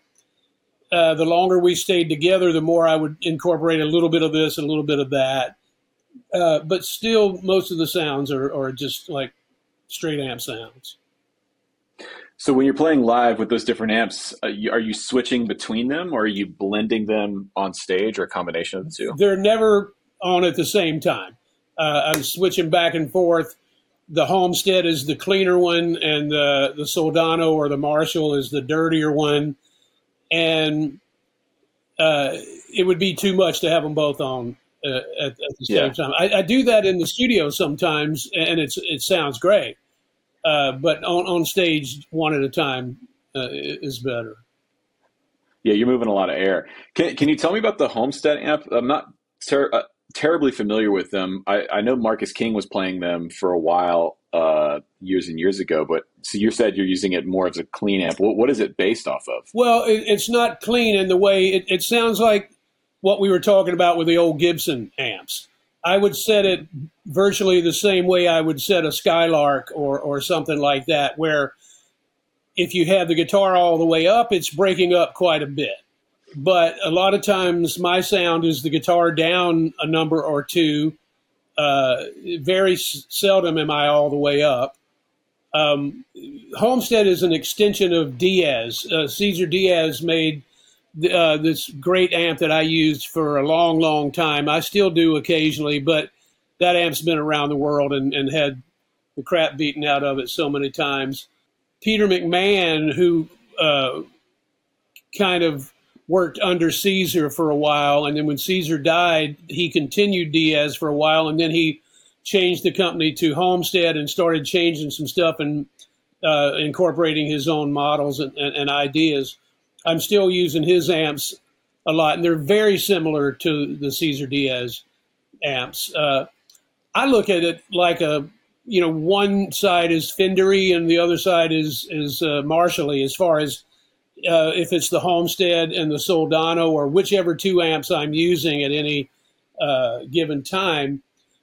uh, the longer we stayed together, the more I would incorporate a little bit of this and a little bit of that. Uh, but still, most of the sounds are, are just like straight amp sounds. So when you're playing live with those different amps, uh, are you switching between them, or are you blending them on stage, or a combination of the two? They're never on at the same time. Uh, I'm switching back and forth. The Homestead is the cleaner one, and the the Soldano or the Marshall is the dirtier one and uh, it would be too much to have them both on uh, at, at, the same yeah. time. I, I, do that in the studio sometimes, and it's it sounds great. Uh, but on, on stage, one at a time uh, is better. Yeah, you're moving a lot of air. Can Can you tell me about the Homestead amp? I'm not ter- uh, terribly familiar with them. I, I know Marcus King was playing them for a while uh, years and years ago. But so you said you're using it more as a clean amp. What, what is it based off of? Well, it, it's not clean in the way it, it sounds like what we were talking about with the old Gibson amps. I would set it virtually the same way I would set a Skylark or, or something like that, where if you have the guitar all the way up, it's breaking up quite a bit. But a lot of times my sound is the guitar down a number or two uh, very seldom am I all the way up. Um, Homestead is an extension of Diaz. Uh, Cesar Diaz made uh, this great amp that I used for a long, long time. I still do occasionally, but that amp's been around the world and, and had the crap beaten out of it so many times. Peter McMahon, who uh, kind of worked under Cesar for a while, and then when Cesar died, he continued Diaz for a while, and then he changed the company to Homestead and started changing some stuff and uh, incorporating his own models and, and, and, ideas. I'm still using his amps a lot, and they're very similar to the Cesar Diaz amps. Uh, I look at it like a you know one side is Fendery and the other side is is uh, Marshally as far as uh, if it's the Homestead and the Soldano or whichever two amps I'm using at any uh, given time,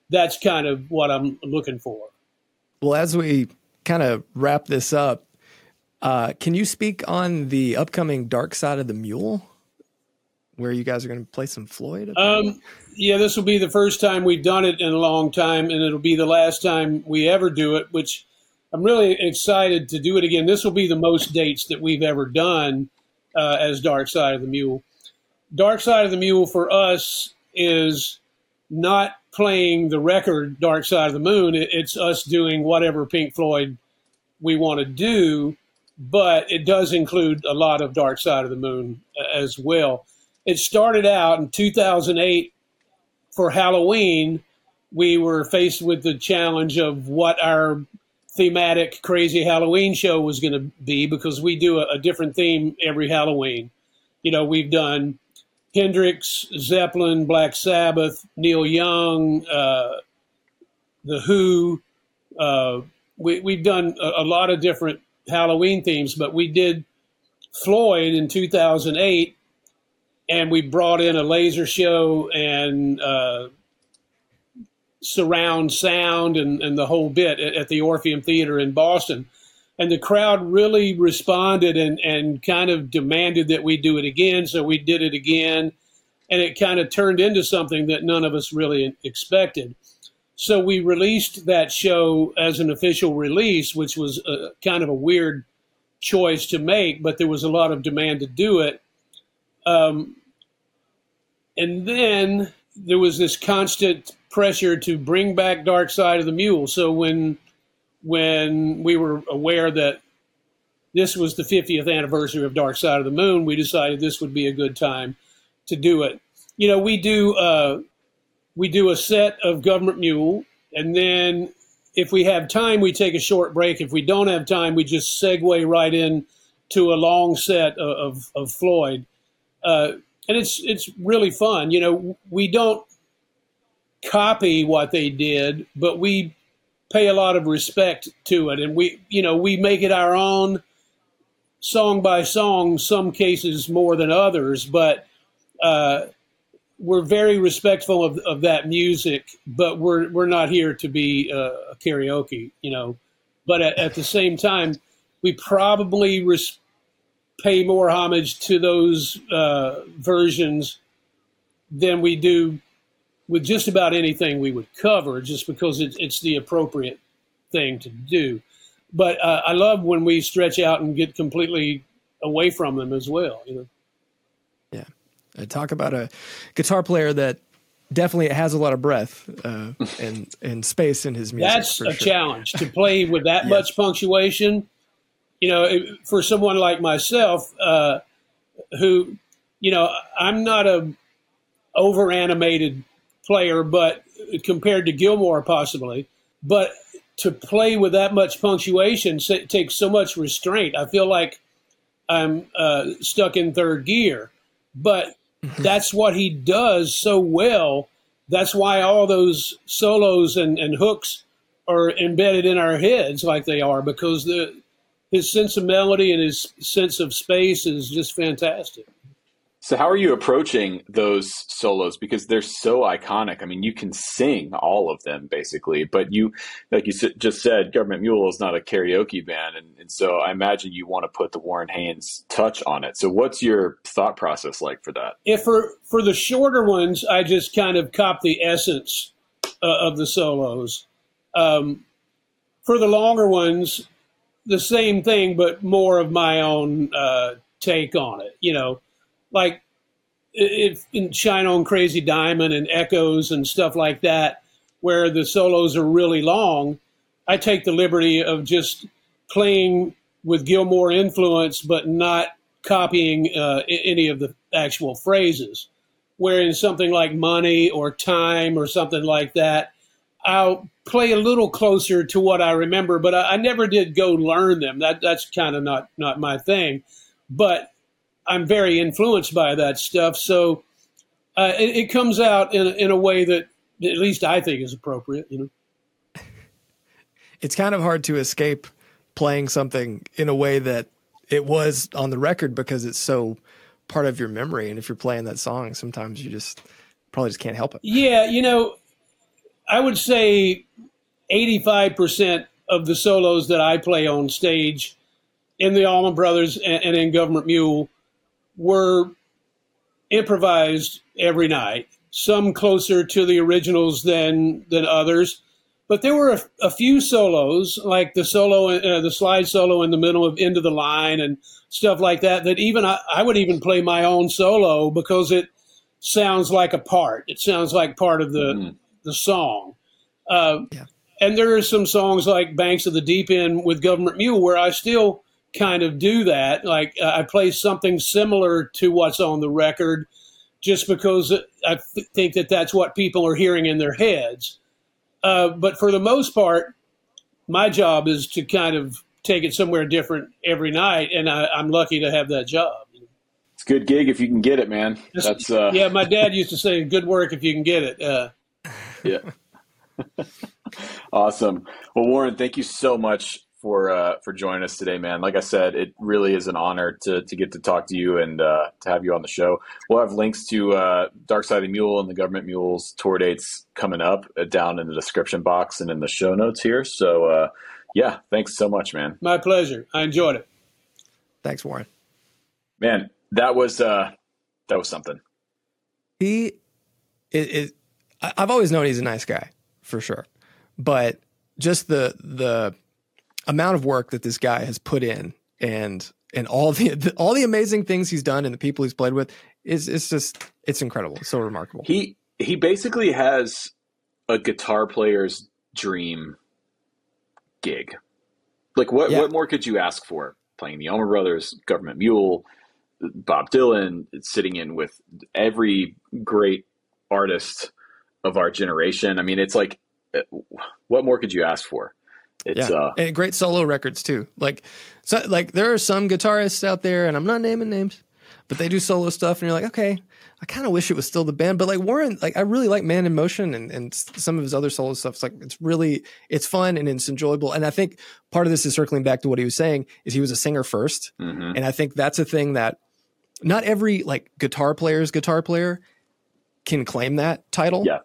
that's kind of what I'm looking for. Well, as we kind of wrap this up, uh, can you speak on the upcoming Dark Side of the Mule, where you guys are going to play some Floyd? Um, yeah, this will be the first time we've done it in a long time, and it'll be the last time we ever do it, which I'm really excited to do it again. This will be the most dates that we've ever done uh, as Dark Side of the Mule. Dark Side of the Mule for us is not playing the record Dark Side of the Moon. It's us doing whatever Pink Floyd we want to do, but it does include a lot of Dark Side of the Moon uh, as well. It started out in 2008 for Halloween. We were faced with the challenge of what our thematic crazy Halloween show was going to be because we do a, a, different theme every Halloween. You know, we've done Hendrix, Zeppelin, Black Sabbath, Neil Young, uh, The Who. Uh, we, we've done a, a, lot of different Halloween themes, but we did Floyd in 2008 and we brought in a laser show and uh, surround sound and, and the whole bit at, at the Orpheum Theater in Boston. And the crowd really responded and, and kind of demanded that we do it again. So we did it again. And it kind of turned into something that none of us really expected. So we released that show as an official release, which was a, kind of a weird choice to make, but there was a lot of demand to do it. Um, and then there was this constant pressure to bring back Dark Side of the Mule. So when when we were aware that this was the 50th anniversary of Dark Side of the Moon, we decided this would be a good time to do it. You know, we do uh, we do a set of Government Mule, and then if we have time, we take a short break. If we don't have time, we just segue right in to a long set of, of, of Floyd. Uh, and it's it's really fun. You know, we don't copy what they did, but we pay a lot of respect to it, and we you know we make it our own, song by song. Some cases more than others, but uh, we're very respectful of, of that music. But we're we're not here to be uh, karaoke, you know. But at, at the same time, we probably res- pay more homage to those uh, versions than we do with just about anything we would cover, just because it, it's the appropriate thing to do. But uh, I love when we stretch out and get completely away from them as well. You know. Yeah, I talk about a guitar player that definitely has a lot of breath uh, (laughs) and and space in his music. That's a sure. challenge to play with that (laughs) yeah. much punctuation you know, for someone like myself, uh, who, you know, I'm not a over animated player, but compared to Gilmour, possibly, but to play with that much punctuation takes so much restraint. I feel like I'm uh, stuck in third gear, but (laughs) that's what he does so well. That's why all those solos and, and hooks are embedded in our heads like they are because the his sense of melody and his sense of space is just fantastic. So, how are you approaching those solos? Because they're so iconic. I mean, you can sing all of them basically, but you, like you just said, Government Mule is not a karaoke band, and, and so I imagine you want to put the Warren Haynes touch on it. So, what's your thought process like for that? If for for the shorter ones, I just kind of cop the essence uh, of the solos. Um, for the longer ones, the same thing, but more of my own uh, take on it. You know, like if in Shine On Crazy Diamond and Echoes and stuff like that, where the solos are really long, I take the liberty of just playing with Gilmour influence, but not copying uh, any of the actual phrases. Where in something like Money or Time or something like that, I'll play a little closer to what I remember, but I, I never did go learn them. That that's kind of not not my thing. But I'm very influenced by that stuff, so uh, it, it, comes out in in a way that at least I think is appropriate. You know, (laughs) it's kind of hard to escape playing something in a way that it was on the record because it's so part of your memory. And if you're playing that song, sometimes you just probably just can't help it. Yeah, you know, I would say 85% of the solos that I play on stage in the Allman Brothers and, and in Government Mule were improvised every night. Some closer to the originals than than others, but there were a, a few solos, like the solo, uh, the slide solo in the middle of "End of the Line" and stuff like that. That even I, I would even play my own solo because it sounds like a part. It sounds like part of the mm the song. Uh, yeah. And there are some songs like Banks of the Deep End with Government Mule where I still kind of do that. Like uh, I play something similar to what's on the record just because I th- think that that's what people are hearing in their heads. Uh, but for the most part, my job is to kind of take it somewhere different every night, and I, am lucky to have that job. It's a good gig if you can get it, man. That's uh... yeah. My dad used to say, "Good work if you can get it." Uh, yeah. (laughs) awesome. Well, Warren, thank you so much for uh, for joining us today, man. Like I said, it really is an honor to to get to talk to you and uh, to have you on the show. We'll have links to uh, Dark Side of the Mule and the Government Mules tour dates coming up uh, down in the description box and in the show notes here. So, uh, yeah, thanks so much, man. My pleasure. I enjoyed it. Thanks, Warren. Man, that was uh, that was something. He is. It, I've always known he's a nice guy for sure, but just the the amount of work that this guy has put in and and all the, the, (laughs) all the amazing things he's done and the people he's played with is it's just it's incredible. It's so remarkable. He he basically has a guitar player's dream gig. Like what yeah. what more could you ask for? Playing the Allman Brothers, Government Mule, Bob Dylan, sitting in with every great artist of our generation. I mean, it's like uh, what more could you ask for? It's yeah. uh and great solo records too. Like so like there are some guitarists out there and I'm not naming names, but they do solo stuff and you're like, okay, I kind of wish it was still the band, but like Warren, like I really like Man in Motion and, and some of his other solo stuff. It's like it's really it's fun and it's enjoyable. And I think part of this is circling back to what he was saying is he was a singer 1st mm-hmm. and I think that's a thing that not every like guitar player's guitar player can claim that title. Yeah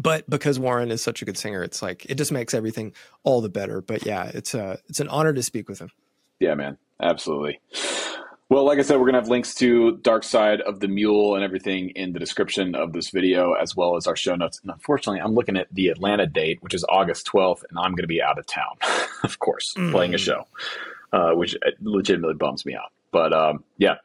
but because Warren is such a good singer, it's like it just makes everything all the better. But yeah, it's uh it's an honor to speak with him. Yeah, man, absolutely. Well, like I said, we're gonna have links to Dark Side of the Mule and everything in the description of this video, as well as our show notes. And unfortunately, I'm looking at the Atlanta date, which is August 12th, and I'm gonna be out of town, (laughs) of course, mm. playing a show, uh, which legitimately bums me out. But um, yeah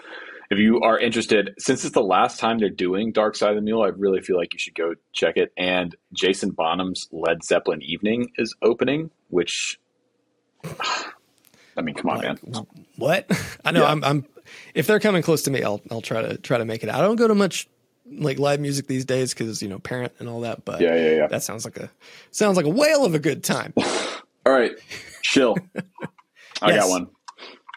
if you are interested, since it's the last time they're doing Dark Side of the Mule, I really feel like you should go check it. And Jason Bonham's Led Zeppelin Evening is opening, which (sighs) I mean, come on, like, man. What? (laughs) I know yeah. I'm, I'm. If they're coming close to me, I'll I'll try to try to make it. Out. I don't go to much like live music these days because you know parent and all that. But yeah, yeah, yeah. That sounds like a sounds like a whale of a good time. (sighs) all right, chill. (laughs) I yes. got one.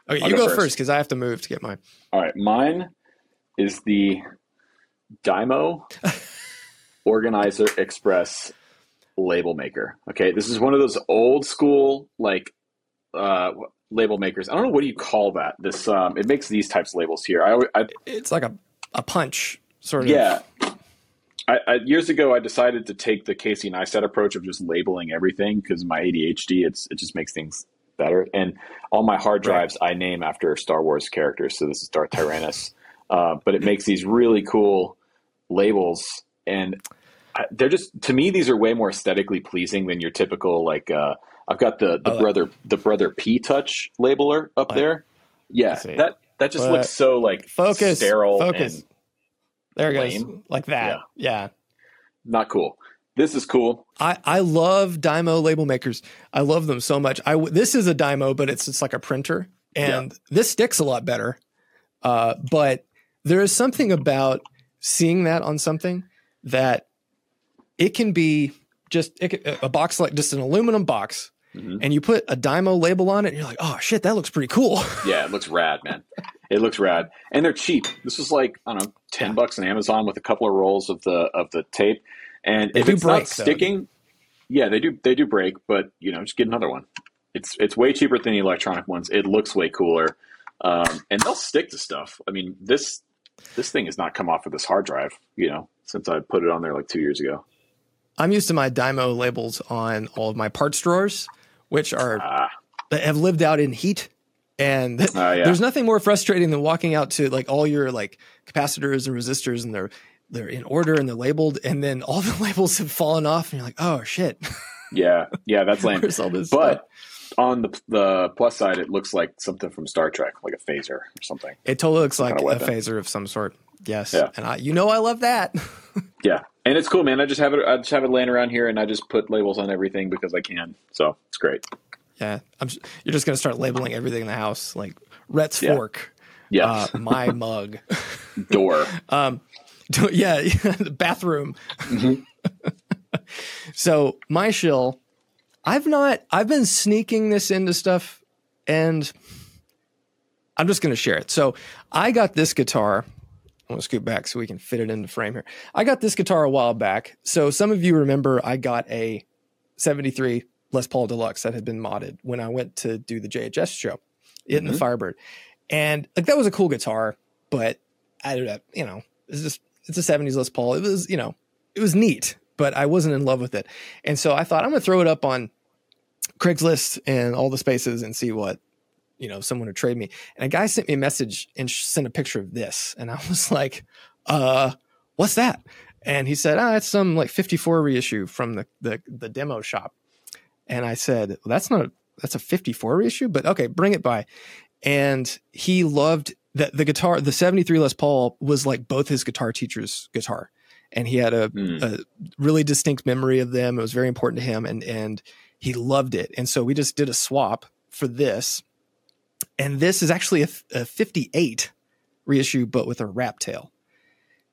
Okay, I'll you go, go first because I have to move to get mine. All right, mine is the Dymo (laughs) Organizer Express label maker. Okay, this is one of those old school like uh, label makers. I don't know what do you call that. This um, it makes these types of labels here. I, I it's like a a punch sort of. Yeah. I, I, years ago, I decided to take the Casey Neistat approach of just labeling everything because my ADHD, it's it just makes things better. And all my hard drives right. I name after Star Wars characters. So this is Darth Tyrannus. (laughs) uh, but it makes these really cool labels, and I, they're just to me these are way more aesthetically pleasing than your typical like. Uh, I've got the the oh, brother the brother P touch labeler up there. Yeah, that that just but looks so like focus sterile. Focus. there it goes. Like that. Yeah. yeah. Not cool. This is cool. I, I love Dymo label makers. I love them so much. I this is a Dymo, but it's it's like a printer, and yeah. this sticks a lot better. Uh, but there is something about seeing that on something that it can be just it, a box like just an aluminum box, mm-hmm. and you put a Dymo label on it, and you're like, oh shit, that looks pretty cool. (laughs) yeah, it looks rad, man. It looks rad, and they're cheap. This was like I don't know, ten bucks on Amazon with a couple of rolls of the of the tape. And they if it's break, not sticking, though. yeah, they do they do break, but you know, just get another one. It's it's way cheaper than the electronic ones. It looks way cooler, um, and they'll stick to stuff. I mean this this thing has not come off of this hard drive, you know, since I put it on there like two years ago. I'm used to my Dymo labels on all of my parts drawers, which are ah. that have lived out in heat. And uh, yeah. there's nothing more frustrating than walking out to like all your like capacitors and resistors and they're they're in order and they're labeled, and then all (laughs) the labels have fallen off, and you're like, oh shit. (laughs) Yeah, yeah, that's lame. Where's all this but stuff? on the the plus side, it looks like something from Star Trek, like a phaser or something. It totally looks some like a phaser of some sort. Yes, yeah. and I, you know, I love that. (laughs) yeah, and it's cool, man. I just have it. I just have it laying around here, and I just put labels on everything because I can. So it's great. Yeah, I'm, you're just gonna start labeling everything in the house, like Rhett's yeah. fork. Yeah, uh, my mug. Door. um, (laughs) yeah, the bathroom. Mm-hmm. (laughs) so my shill, I've not. I've been sneaking this into stuff, and I'm just going to share it. So I got this guitar. I'm going to scoot back so we can fit it into frame here. I got this guitar a while back. So some of you remember I got a 73 Les Paul Deluxe that had been modded when I went to do the JHS show in mm-hmm. the Firebird. And like that was a cool guitar, but I don't know, you know, it's just it's a 70s Les Paul. It was, you know, it was neat, but I wasn't in love with it. And so I thought I'm gonna throw it up on Craigslist and all the spaces and see what you know someone would trade me. And a guy sent me a message and sent a picture of this, and I (laughs) was like, "Uh, what's that?" And he said, "Ah, it's some like 54 reissue from the the, the demo shop." And I said, well, "That's not that's a 54 reissue, but okay, bring it by." And he loved that the guitar, the 73 Les Paul was like both his guitar teacher's guitar and he had a, mm. a, really distinct memory of them. It was very important to him, and and he loved it. And so we just did a swap for this, and this is actually a, a 58 reissue, but with a wrap tail.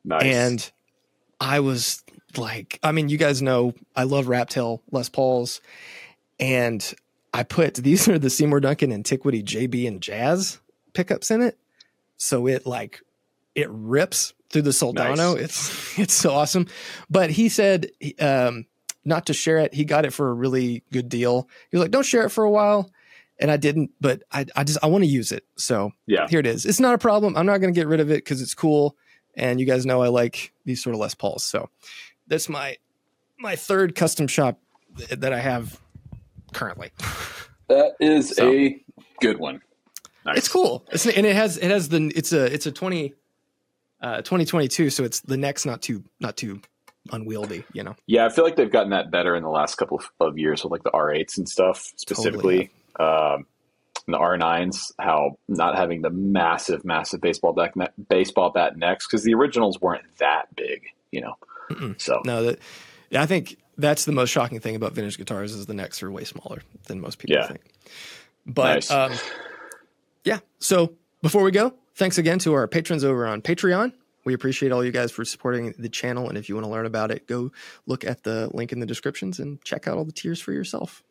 Nice. And I was like, I mean, you guys know I love wrap tail Les Pauls, and I put these are the Seymour Duncan Antiquity JB and Jazz pickups in it, so it like it rips through the Soldano. Nice. It's (laughs) it's so awesome. But he said um, not to share it. He got it for a really good deal. He was like, "Don't share it for a while," and I didn't. But I I just I want to use it. So yeah, here it is. It's not a problem. I'm not going to get rid of it because it's cool. And you guys know I like these sort of Les Pauls. So that's my my third custom shop that I have currently. That is so, a good one. Nice. It's cool. It's, and it has it has the it's a it's a 20 uh 2022 so it's the neck's not too not too unwieldy, you know. Yeah, I feel like they've gotten that better in the last couple of years with like the R8s and stuff specifically. Totally, um, the R9s, how not having the massive, massive baseball deck, ne- baseball bat necks because the originals weren't that big, you know. Mm-mm. So no, that yeah, I think that's the most shocking thing about vintage guitars is the necks are way smaller than most people yeah. think. But nice. um, yeah, so before we go, thanks again to our patrons over on Patreon. We appreciate all you guys for supporting the channel. And if you want to learn about it, go look at the link in the descriptions and check out all the tiers for yourself.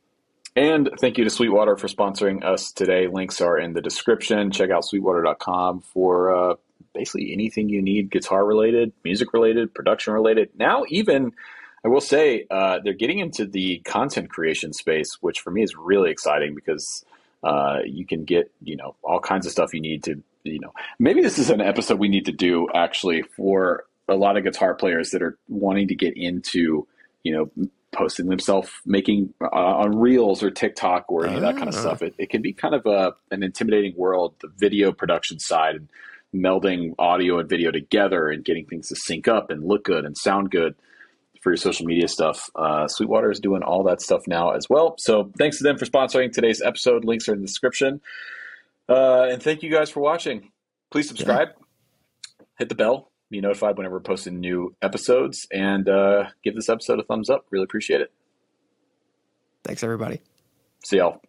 And thank you to Sweetwater for sponsoring us today. Links are in the description. Check out sweetwater.com for uh, basically anything you need guitar related, music related, production related. Now, even I will say uh, they're getting into the content creation space, which for me is really exciting because uh, you can get you know all kinds of stuff you need to you know maybe this is an episode we need to do actually for a lot of guitar players that are wanting to get into you know posting themselves making uh, on reels or tiktok or any of that kind of ah. stuff it, it can be kind of a, an intimidating world the video production side and melding audio and video together and getting things to sync up and look good and sound good for your social media stuff. Uh, Sweetwater is doing all that stuff now as well. So thanks to them for sponsoring today's episode. Links are in the description. Uh, and thank you guys for watching. Please subscribe, yeah. hit the bell, be notified whenever we're posting new episodes, and uh, give this episode a thumbs up. Really appreciate it. Thanks, everybody. See y'all.